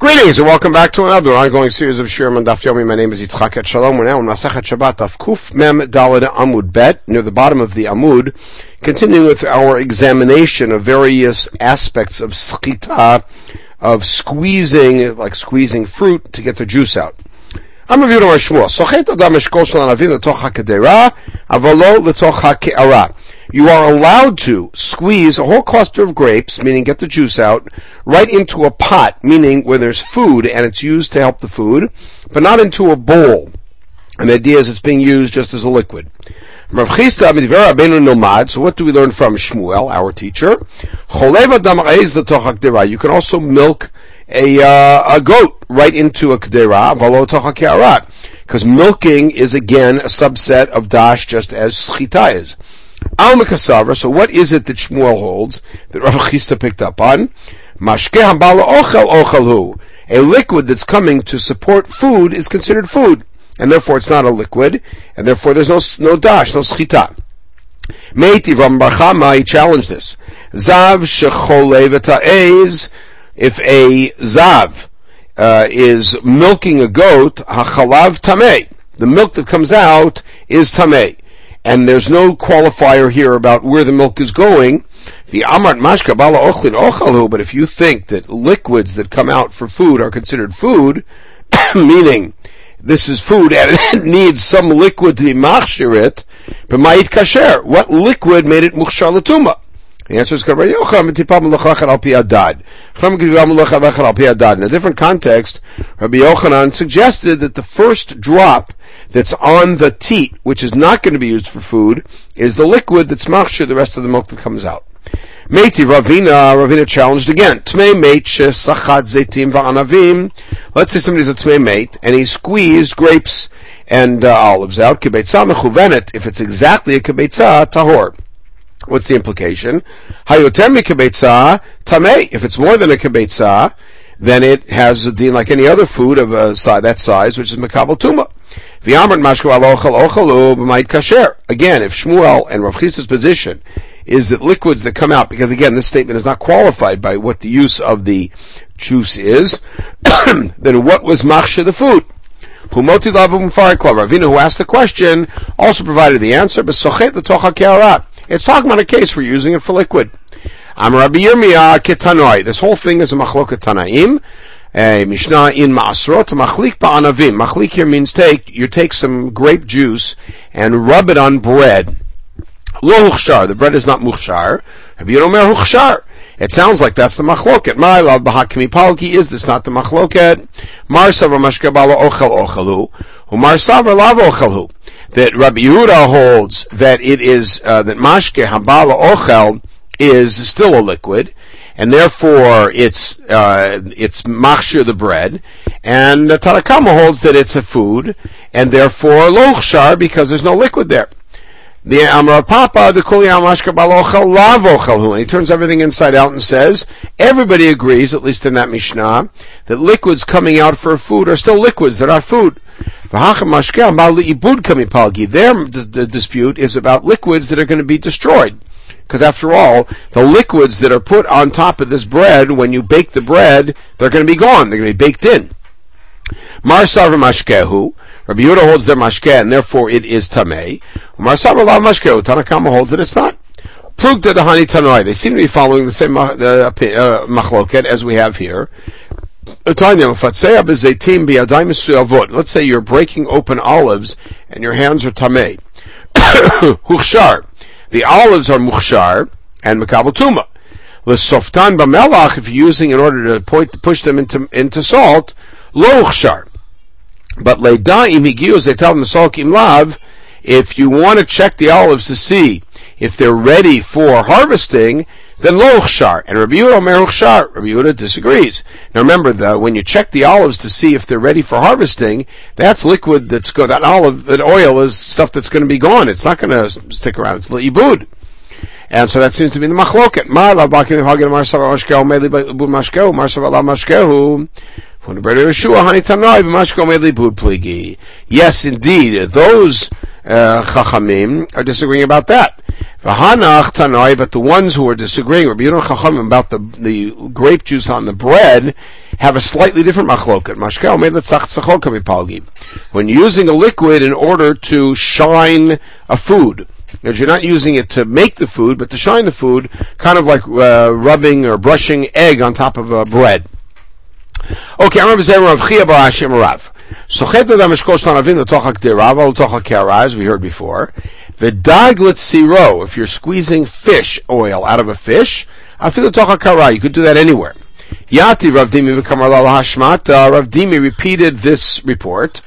Greetings and welcome back to another ongoing series of Shirim and Daf Yomi. My name is Yitzchak Etshalom. We're now in Masachet Shabbat Daf Kuf Mem Daled Amud Bet near the bottom of the Amud, continuing with our examination of various aspects of schita, of squeezing, like squeezing fruit to get the juice out. I'm reviewing our Shmuel. Sochet Adam Eshkol Shal Anavim L'toch Avalo L'toch HaKe'ara you are allowed to squeeze a whole cluster of grapes, meaning get the juice out, right into a pot, meaning where there's food and it's used to help the food, but not into a bowl. And the idea is it's being used just as a liquid. So what do we learn from Shmuel, our teacher? You can also milk a, uh, a goat right into a kedera, because milking is again a subset of dash just as schita is. So what is it that Shmuel holds that Rav Chisda picked up on? Mashke Hambala Ochel Ochelhu. A liquid that's coming to support food is considered food, and therefore it's not a liquid, and therefore there's no, no dash, no schita. Meiti Ram Barchama, he challenged this. Zav Shecholeveta if a Zav, uh, is milking a goat, hachalav tameh. The milk that comes out is tameh and there's no qualifier here about where the milk is going. The amart mashka ochlin ochalhu, but if you think that liquids that come out for food are considered food, meaning this is food and it needs some liquid to be machshirit, but ma'it kasher, what liquid made it mukhshar latuma? The answer is Rabbi Yocham In a different context, Rabbi Yochanan suggested that the first drop that's on the teat, which is not going to be used for food, is the liquid that's machshir, the rest of the milk that comes out. Meiti Ravina, Ravina challenged again. Tmei mate sachat zetim va'anavim. Let's say somebody's a tmei mate, and he squeezed grapes and uh, olives out. Kibetza mechuvenet. If it's exactly a kibetza, tahor. What's the implication? Hayotem kibetza tamei. If it's more than a kibetza, then it has a din like any other food of a size, that size, which is makabel tuma. Again, if Shmuel and Rav Chisda's position is that liquids that come out, because again, this statement is not qualified by what the use of the juice is, then what was machsha the food? Ravina, who asked the question, also provided the answer, but sochet the tocha it's talking about a case where you're using it for liquid. I'm Rabbi Yirmiyah Ketanoi. This whole thing is a machloket Tanaim. A Mishnah in Masrot, Machlik Ba'anavim. Machlik here means take, you take some grape juice and rub it on bread. Lo Huchshar, the bread is not Muchshar. Rabbi Huchshar. It sounds like that's the machloket. My love, bahakimi palki, is this not the machloket? Mar savar mashkabala ochel ochalu, umar savar lav ochelhu. That Rabbi Yehuda holds that it is, uh, that mashke habala ochel is still a liquid, and therefore it's, uh, it's machshir the bread, and the Tanakama holds that it's a food, and therefore lochshar because there's no liquid there. The Amar Papa, the Kuli Amashka Balochel Lavochelhu, and he turns everything inside out and says, everybody agrees, at least in that Mishnah, that liquids coming out for food are still liquids, they're not food. Their dispute is about liquids that are going to be destroyed. Because after all, the liquids that are put on top of this bread, when you bake the bread, they're going to be gone. They're going to be baked in. Mar Mashkehu, Rabbi Yehuda holds their mashke, and therefore it is tamei. Umar Sabra Lav Mashke, Tanakama holds that it's not. Plugta Dahani Tanoi. They seem to be following the same uh, uh, machloket as we have here. Let's say you're breaking open olives and your hands are tamei. Huchshar. The olives are muchshar and makabel tuma. Lesoftan b'melach, if you're using in order to point, push them into, into salt, lo. But le'da'im higiu zetal kim lav, if you want to check the olives to see if they're ready for harvesting, then lo uchshar. And Rabbi Yehuda omer uchshar. Rabbi Yehuda disagrees. Now remember that when you check the olives to see if they're ready for harvesting, that's liquid that's go, that olive, that oil is stuff that's going to be gone. It's not going to stick around. It's ibud. And so that seems to be the machloket. Yes, indeed, those uh, chachamim are disagreeing about that. But the ones who are disagreeing, Rabbi Yehuda Chachamim, about the, the grape juice on the bread, have a slightly different machloket. When using a liquid in order to shine a food, because you're not using it to make the food, but to shine the food, kind of like uh, rubbing or brushing egg on top of uh, bread. Okay, I'm Rabbi of Chia Bar Hashem Rav. Sochet adam eshkol shtanavim l'toch hakderav al l'toch hakara, as we heard before. V'dag siro, if you're squeezing fish oil out of a fish, afil l'toch hakara, you could do that anywhere. Yati Rav Dimi hashmata, Rav Dimi repeated this report,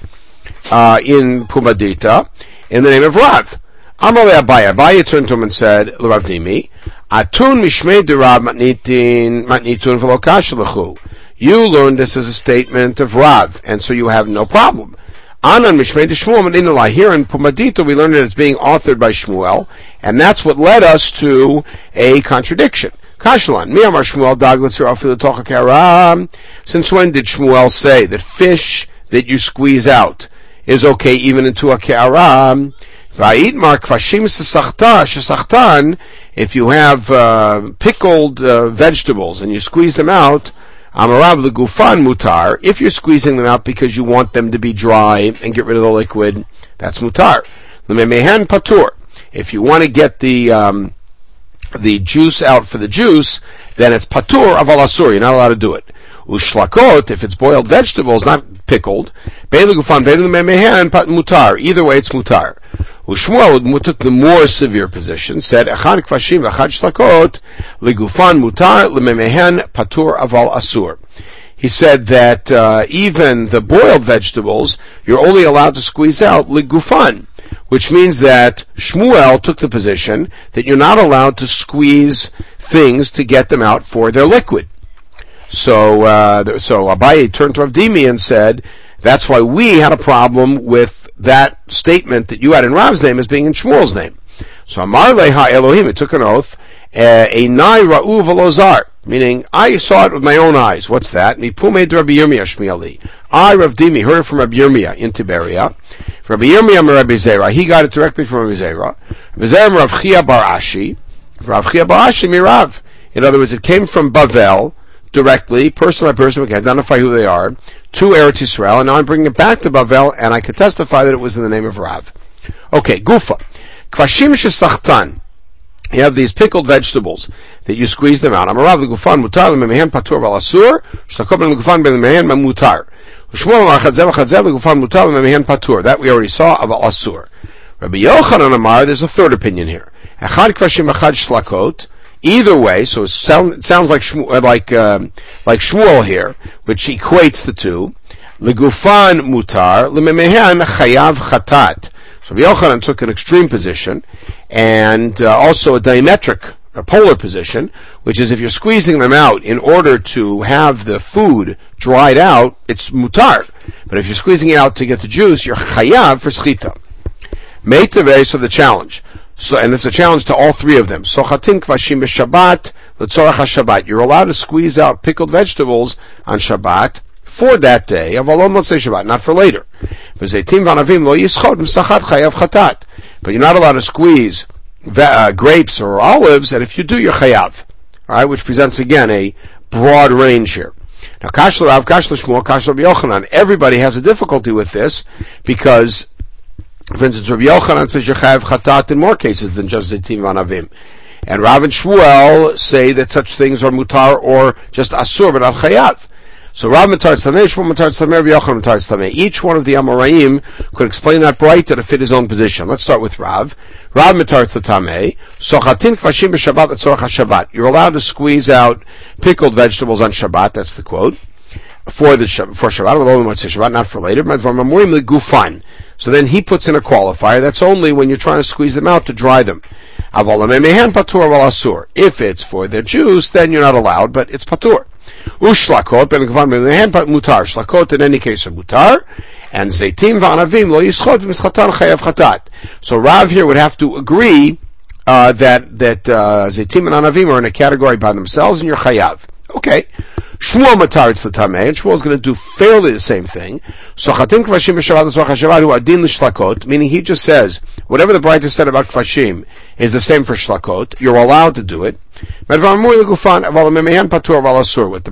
uh, in Pumbedita, in the name of Rav. Amar Abaye, Abaye turned to him and said, Rav Dimi, Atun mishmei derav matnitin, matnitun You learned this as a statement of Rav, and so you have no problem. Anan mishmei de Shmuel Here in Pumbedita, we learned that it's being authored by Shmuel, and that's what led us to a contradiction. Miyamar Shmuel Daglatzer Karam. Since when did Shmuel say that fish that you squeeze out is okay even into a karam? If you have uh, pickled uh, vegetables and you squeeze them out, Amarav the gufan mutar. If you're squeezing them out because you want them to be dry and get rid of the liquid, that's mutar. The memehan patur. If you want to get the um, the juice out for the juice, then it's patur of alasur. You're not allowed to do it. Ushlakot, if it's boiled vegetables, not pickled, mutar. Either way, it's mutar. Ushmuel took the more severe position, said, Echad kvashim v'echad shlakot, legufan mutar, lememehen patur aval asur. He said that uh, even the boiled vegetables, you're only allowed to squeeze out legufan which means that Shmuel took the position that you're not allowed to squeeze things to get them out for their liquid. So, uh, so Abaye turned to Avdimi and said, that's why we had a problem with that statement that you had in Rav's name as being in Shmuel's name. So Amar Leha Elohim, it took an oath, eh, a nai ra'u velozar, meaning I saw it with my own eyes. What's that? Mipume Rabbi Yirmiyah Shmieli. I, Rav Dimi, heard it from Rabbi Yirmiyah in Tiberia. Rabbi Yirmiyah Rabbi Zera, he got it directly from Rabbi Zera. Zera Rav Chia Bar Ashi, Rav Chia Bar Ashi Mirav. In other words, it came from Bavel, directly, person by person, we can identify who they are, to Eretz Yisrael, and now I'm bringing it back to Bavel, and I can testify that it was in the name of Rav. Okay, Gufa. Kvashim Shesachtan. You have these pickled vegetables that you squeeze them out. Amarav gufan mutar lemehen patur val asur. Shlakobin the gufan ben mehen mutar. That we already saw of Asur. Rabbi Yochanan Amar, there's a third opinion here. Either way, so it, sound, sounds like Shmuel, like um, like Shmuel here, which equates the two. Legufan mutar, lememehan chayav chatat. So Yochanan took an extreme position, and uh, also a diametric a polar position, which is if you're squeezing them out in order to have the food dried out, it's mutar. But if you're squeezing it out to get the juice, you're chayav for schita. Meitave, so the challenge. So, and it's a challenge to all three of them. Sochatin kvashim b'Shabbat, l'tzorach Shabbat. You're allowed to squeeze out pickled vegetables on Shabbat for that day, avalon say Shabbat, not for later. But you're not allowed to squeeze uh, grapes or olives, and if you do, you're chayav. Alright, which presents again a broad range here. Now, Kashla Rav, Kashla Shmuel, Kashla Yochanan, everybody has a difficulty with this because, for instance, Rabbi Yochanan says you're chayav chatat in more cases than just Zitim Vanavim. And Rav and Shmuel say that such things are mutar or just asur, but not chayav. So Rav Matar Tzameh, Shmuel Matar Tzameh, Rabbi Yochanan Matar Tzameh. Each one of the Amoraim could explain that bright to fit his own position. Let's start with Rav. Rav Matar Tzameh, Sochatin Kvashim B'Shabbat Letzorach HaShabbat. You're allowed to squeeze out pickled vegetables on Shabbat, that's the quote. For the for Shabbat, although we might say Shabbat, not for later. But Gufan. So then he puts in a qualifier. That's only when you're trying to squeeze them out to dry them. If it's for the juice, then you're not allowed, but it's patur. Ushlakot, mutar. Shlakot in any case are mutar. And v'anavim lo yischot v'mischatan chayav chatat. So Rav here would have to agree uh, that that uh, and anavim are in a category by themselves, and you're chayav. Okay. Shmuel matarits the tamei, and Shmuel is going to do fairly the same thing. So chatim kvashim b'shabbat hu adin l'shlakot, meaning he just says whatever the brighter said about kvashim is the same for shlakot. You're allowed to do it. What the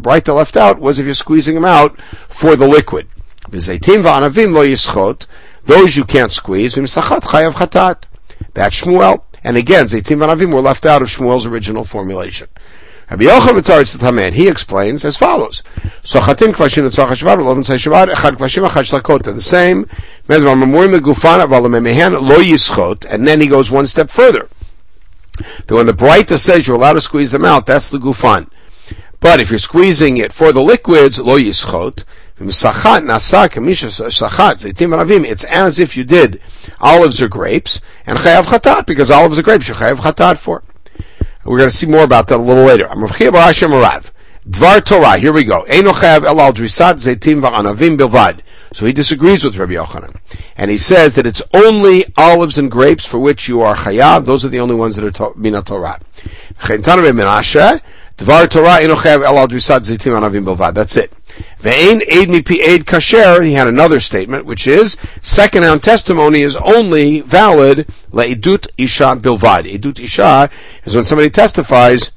Braita left out was if you're squeezing them out for the liquid. Those you can't squeeze. That's Shmuel. And again, Zaitim Vanavim were left out of Shmuel's original formulation. Rabbi Yochanan Mitzaritz Taman, he explains as follows. Sochatin kvashim etzach hashvar, lovin say shabbat, echad kvashim, echad shlakot, they're the same. lo yischot, and then he goes one step further. That when the Braita says you're allowed to squeeze them out, that's the gufan. But if you're squeezing it for the liquids, lo yischot, it's as if you did olives or grapes, and chayav chatat, because olives are grapes, you chayav chatat for. We're going to see more about that a little later. Dvar Torah, here we go. So he disagrees with Rabbi Yochanan. And he says that it's only olives and grapes for which you are chayav. Those are the only ones that are mina Torah. Dvar Torah. That's it. Ve'ein aid mipi aid kasher. He had another statement, which is second-hand testimony is only valid le'edut isha bilvad. Edut isha is when somebody testifies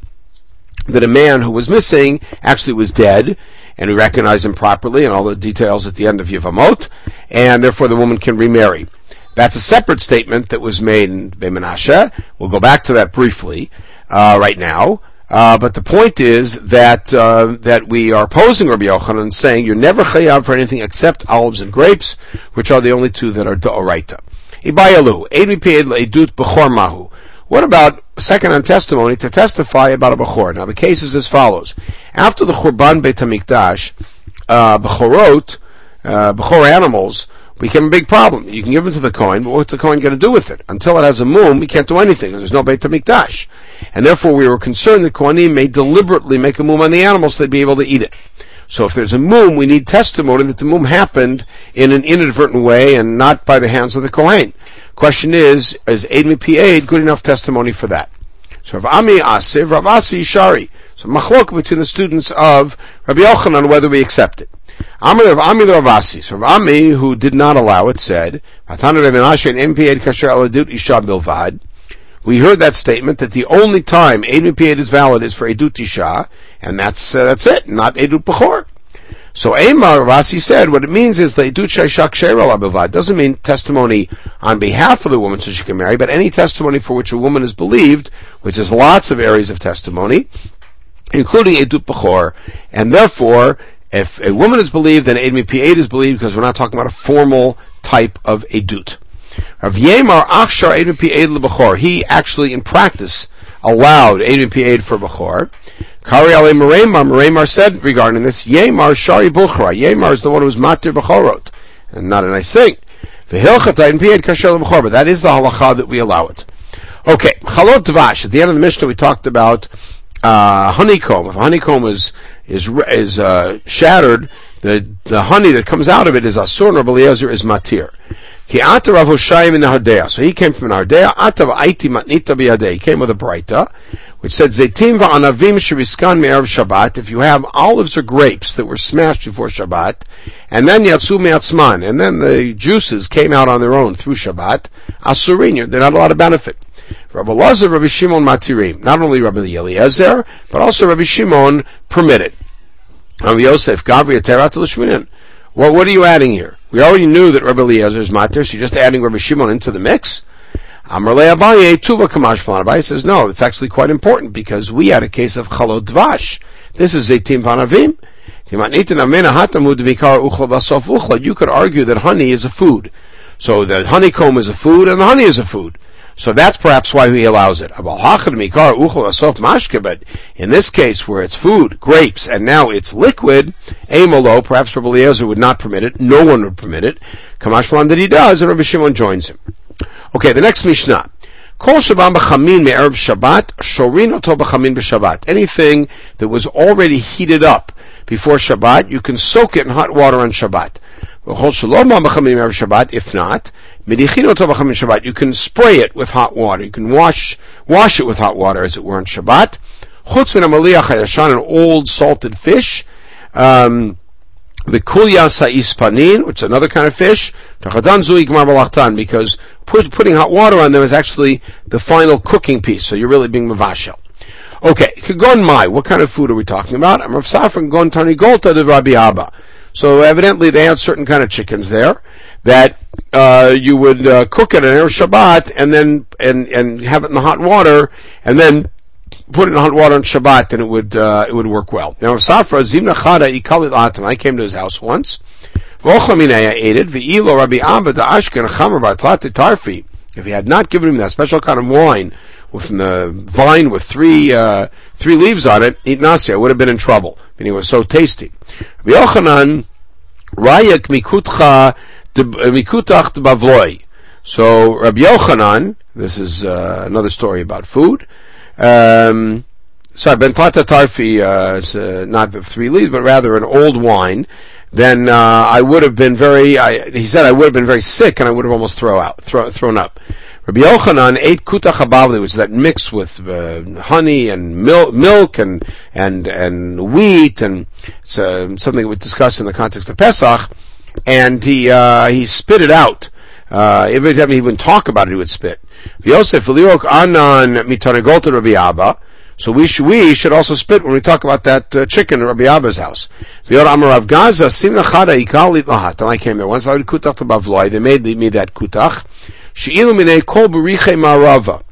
that a man who was missing actually was dead, and we recognize him properly, and all the details at the end of Yevamot, and therefore the woman can remarry. That's a separate statement that was made in Bemenashe. We'll go back to that briefly uh, right now. Uh, but the point is that uh, that we are opposing Rabbi Yochanan and saying you're never chayav for anything except olives and grapes, which are the only two that are da'oraita. Ibayalu, edut b'chor mahu. What about second on testimony to testify about a bechor? Now the case is as follows: After the Churban Beit Hamikdash, uh, bechorot, uh, bechor animals became a big problem. You can give them to the coin, but what's the coin going to do with it? Until it has a mum, he can't do anything. There's no Beit HaMikdash. And therefore we were concerned that Kohanim may deliberately make a mum on the animal so they'd be able to eat it. So if there's a mum, we need testimony that the mum happened in an inadvertent way and not by the hands of the Kohen. Question is, is Mipi Eid good enough testimony for that? So Rav Ami Asiv, Rav Asi Shari. So machlok between the students of Rabbi Yochanan whether we accept it. Amir of Ami Ravasi. So Ami, who did not allow it, said, we heard that statement that the only time Edut Pied is valid is for Edut Isha, and that's, uh, that's it, not Edut Bechor. So Amar Ravasi said, what it means is the Edut Abivad doesn't mean testimony on behalf of the woman so she can marry, but any testimony for which a woman is believed, which is lots of areas of testimony, including Edut Bechor, and therefore, if a woman is believed, then Eid Mipi Eid is believed because we're not talking about a formal type of Edut. Rav Yemar Achshar Eid Mipi Eid LeBechor, he actually in practice allowed Eid Mipi Eid for Bechor. Kari Ale Meremar, Meremar said regarding this, Yemar Shari Bukhra, Yemar is the one who's Matir Bechorot. And not a nice thing. V'hilchat Eid Mipi Eid Kasher LeBechor, but that is the halacha that we allow it. Okay, Chalot Dvash, at the end of the Mishnah we talked about uh, honeycomb. If honeycomb is is is uh, shattered, the the honey that comes out of it is asur. Rabbi Eliezer is matir. Ki ata Rav Hoshayim in the Hardea. So he came from an Hardea. Ata v'aiti matnita biyadei. He came with a Braita, which said, Zaitim va'anavim sheviskan me'erev Shabbat. If you have olives or grapes that were smashed before Shabbat, and then yatsu me'atzman, and then the juices came out on their own through Shabbat, asurin, they're not a lot of benefit. Rabbi Lazar, Rabbi Shimon Matirim. Not only Rabbi Eliezer, but also Rabbi Shimon permitted. Rabbi Yosef, Gavri Terat. Well, what are you adding here? We already knew that Rabbi Eliezer is matir, so you're just adding Rabbi Shimon into the mix? Amrle Abaye, Tuba Kamash Abaye says, no, it's actually quite important because we had a case of Chalot Dvash. This is a Tim Panavim. You could argue that honey is a food. So the honeycomb is a food and the honey is a food. So that's perhaps why he allows it. But in this case, where it's food, grapes, and now it's liquid, Amalo, perhaps Rabbi Eliezer would not permit it. No one would permit it. Kamashman that he does, and Rabbi Shimon joins him. Okay, the next Mishnah. Kol Shabbat b'chamin me'erev Shabbat, shorin oto b'chamin b'Shabbat. Anything that was already heated up before Shabbat, you can soak it in hot water on Shabbat. If not, you can spray it with hot water. You can wash wash it with hot water, as it were, on Shabbat. Chutz min an old salted fish. Um, the which is another kind of fish, because put, putting hot water on them is actually the final cooking piece, so you're really being mavashel. Okay, kagon mai, what kind of food are we talking about? I'm Rav Safran gon tani golta de Rabbi Abba. So evidently they had certain kind of chickens there that uh, you would uh, cook it on Erev Shabbat and then and and have it in the hot water and then put it in hot water on Shabbat and it would uh, it would work well. Now Safra Zimna Chada Ikalit Atam. I came to his house once. I ate it. If he had not given him that special kind of wine with the vine with three uh, three leaves on it, eat nasi, I would have been in trouble. And he was so tasty. Rabbi Yochanan Rayak Mikutcha Mikutach Bavloi. So Rabbi Yochanan, this is uh, another story about food. Um, sorry, Ben Plata Tarfi uh, is uh, not the three leaves, but rather an old wine. Then uh, I would have been very. I, he said I would have been very sick, and I would have almost throw out, throw, thrown up. Rabbi Yochanan ate kutach habavli, which is that mix with uh, honey and mil- milk and and and wheat, and uh, something we discussed in the context of Pesach. And he uh, he spit it out. Uh, every time he would talk about it, he would spit. So we should, we should also spit when we talk about that uh, chicken at Rabbi Abba's house. Gaza. I came there once. They made me that kutach. Marava.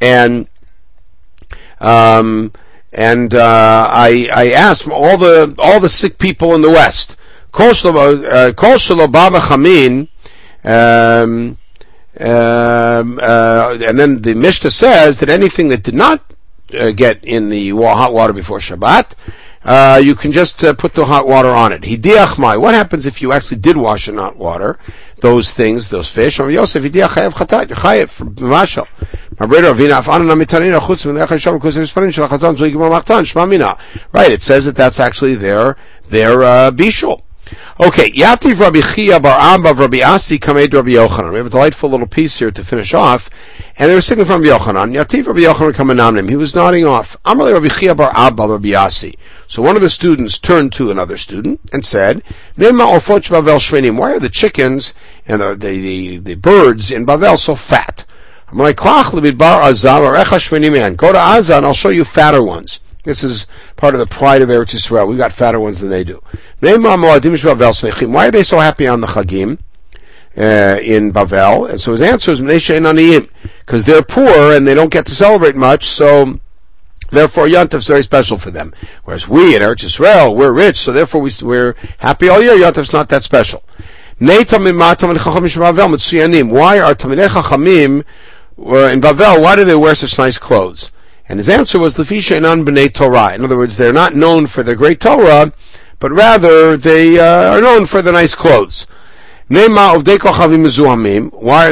And, um, and, uh, I, I asked all the, all the sick people in the West. Um, um, uh, and then the Mishnah says that anything that did not uh, get in the hot water before Shabbat, uh, you can just uh, put the hot water on it. Hidiachmai. What happens if you actually did wash in hot water? Those things, those fish. Yosef hidiach chatat. Chayev mashal. Right. It says that that's actually their their uh, bishul. Okay, Yativ Rabbi Chia Bar Abba Rabbi Asi Kamed Rabbi Yochanan. We have a delightful little piece here to finish off. And they were singing from Yochanan. Yativ Rabbi Yochanan Kamenamnim. He was nodding off. Amalei Rabbi Chia Bar Abba Rabbi Asi. So one of the students turned to another student and said, Nema Orfoch Bavel Shvenim. Why are the chickens and the, the, the, the birds in Bavel so fat? Go to Azan, I'll show you fatter ones. This is part of the pride of Eretz Yisrael. We got fatter ones than they do. Why are they so happy on the Chagim? Uh, in Bavel, and so his answer is because they're poor and they don't get to celebrate much, so therefore Yontif is very special for them. Whereas we in Eretz Yisrael, we're rich, so therefore we, we're happy all year. Yontif's not that special. Why are Talmidei Chachamim uh, in Bavel? Why do they wear such nice clothes? And his answer was Lefisha Enan B'nai Torah. In other words, they're not known for their great Torah, but rather they uh, are known for the nice clothes. Why are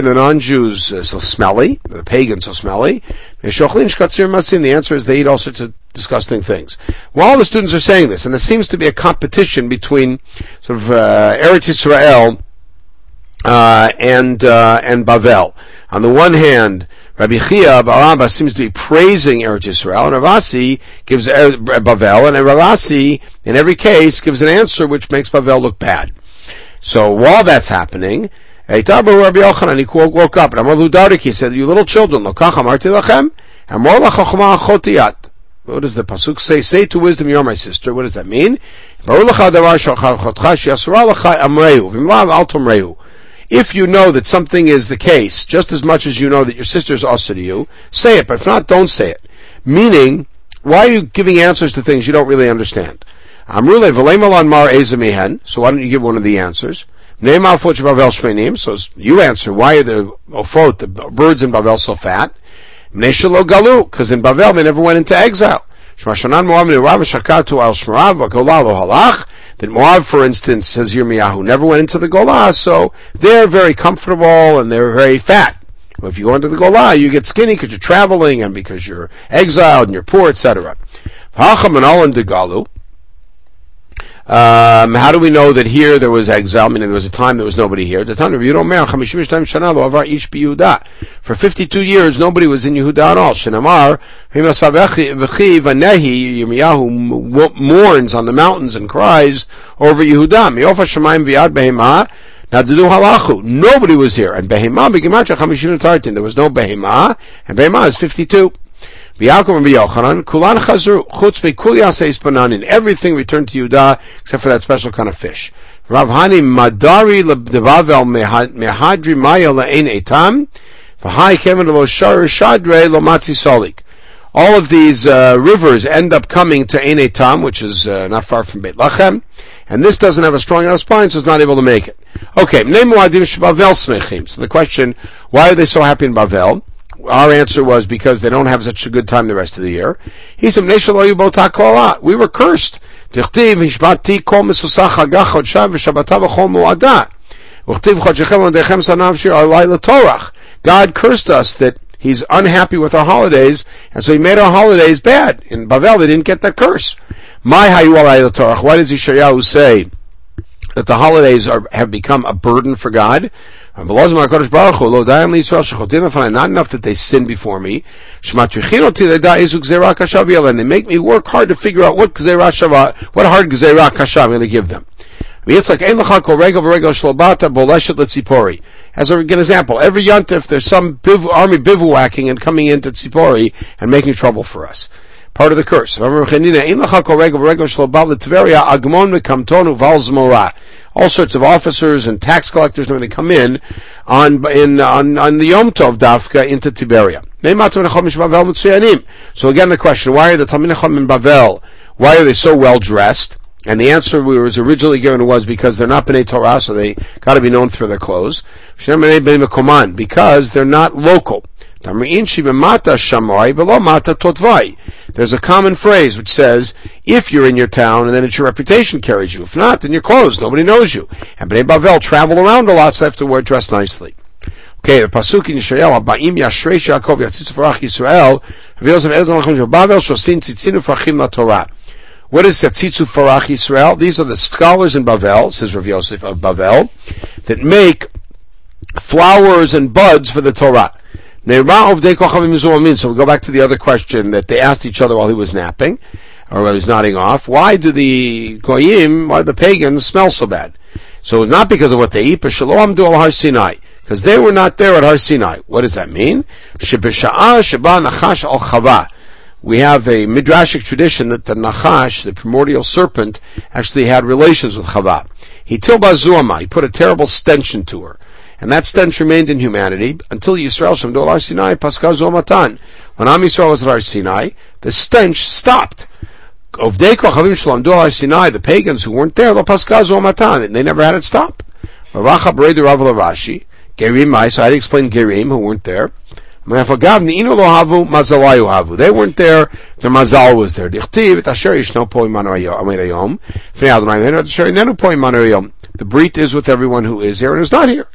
the non-Jews uh, so smelly? The pagans so smelly? The answer is they eat all sorts of disgusting things. While the students are saying this, and there seems to be a competition between sort of uh, Eretz Israel uh, and uh, and Bavel. On the one hand, Rabbi Chia Barabba seems to be praising Eretz Yisrael, and Ravasi gives er, Bavel, and Ravasi, in every case, gives an answer which makes Bavel look bad. So while that's happening, Rabbi Yochanan, he woke up, and Amar Ludarik, he said, you little children, Lokach amarti lachem, Amor lachachma chotiyat. What does the pasuk say? Say to wisdom, you're my sister. What does that mean? If you know that something is the case, just as much as you know that your sister is also to you, say it, but if not, don't say it. Meaning, why are you giving answers to things you don't really understand? So why don't you give one of the answers? So you answer, why are the oh, ofot, the birds in Bavel so fat? Because in Bavel they never went into exile that Moab, for instance, says Yirmiyahu, never went into the Golah, so they're very comfortable and they're very fat. If you go into the Golah, you get skinny because you're traveling and because you're exiled and you're poor, etc. And. Um, how do we know that here there was exile? I mean, there was a time there was nobody here. The time of Yehuda For 52 years, nobody was in Yehuda at all. Shenamar, Yirmiyahu mourns on the mountains and cries over Yehuda. Now to do halachu, nobody was here, and behema begimatcha chamishim tartin. There was no behema, and behema is fifty-two. B'Yaakov and B'Yochanan, Kulan Chazru, Chutz Yaseis Bananin, everything returned to Yudah except for that special kind of fish. Rav Madari Lebavel Mehadri Maya Le'en Etam, V'Hai Kemen Lo Shar Shadre Lo Matzi Solik. All of these uh, rivers end up coming to Ein Etam, which is uh, not far from Beit Lachem, and this doesn't have a strong enough spine, so it's not able to make it. Okay, So the question, why are they so happy in Bavel? Our answer was because they don't have such a good time the rest of the year. He said, We were cursed. God cursed us that He's unhappy with our holidays, and so He made our holidays bad. In Bavel, they didn't get that curse. My Why does Yeshayahu say that the holidays are, have become a burden for God? Not enough that they sin before me. And they make me work hard to figure out what what hard gzerah kasha I'm going to give them. As an example, every yontif there's some biv, army bivouacking and coming into Tzipori and making trouble for us. Part of the curse all sorts of officers and tax collectors and everything come in on in on, on the Yom Tov Dafka into Tiberia. So again, the question: Why are the Talmid in Bavel? Why are they so well dressed? And the answer we was originally given was because they're not Bnei Torah, so they got to be known for their clothes. Because they're not local. There's a common phrase which says, if you're in your town and then it's your reputation carries you. If not, then you're closed. Nobody knows you. And Bnei Bavel travel around a lot, so they have to wear dress nicely. Okay, the pasuk in Yeshayahu, Aba'im Yashrei Yaakov Yatzitzu Farach Yisrael, reveals of Lachim Bavel Shosin Tzitzinu Farachim La Torah. What is Yatzitzu Farach Yisrael? These are the scholars in Bavel, says Rav Yosef of Bavel, that make flowers and buds for the Torah. Oh, so we go back to the other question that they asked each other while he was napping, or while he was nodding off. Why do the goyim, why do the pagans smell so bad? So it's not because of what they eat, but shalom do al har Sinai. Because they were not there at Har Sinai. What does that mean? We have a midrashic tradition that the Nachash, the primordial serpent, actually had relations with Chava. He tilba He put a terrible stench into her. And that stench remained in humanity until Yisrael Shem Har Sinai Paskal Zomatan. When Am Yisrael was at Har Sinai, the stench stopped. Ovdei Kochavim Shalom Har Sinai, the pagans who weren't there, the Paskal Zomatan, they never had it stop. Ravacha Beredu Rav Rashi, Gerim so I had to explain Gerim who weren't there. They weren't there, the Mazal was there. The Brit is with everyone who is here and is not here.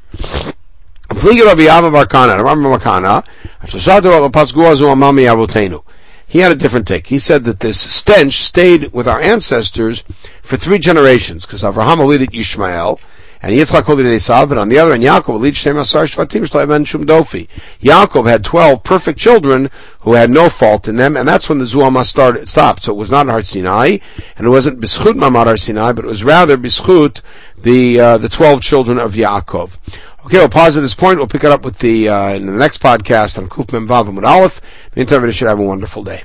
He had a different take. He said that this stench stayed with our ancestors for three generations, because Avraham eluded Ishmael, and Yitzchak eluded Esav, but on the other hand, Yaakov eluded Shem Asar Shvatim Shloim Shum. Yaakov had twelve perfect children who had no fault in them, and that's when the Zuama started, stopped. So it was not Har Sinai, and it wasn't Bishut Mamad Har Sinai, but it was rather Bishut the uh, the twelve children of Yaakov. Okay, we'll pause at this point. We'll pick it up with the uh, in the next podcast on Kuf Mem Vav Aleph. In the meantime, should have a wonderful day.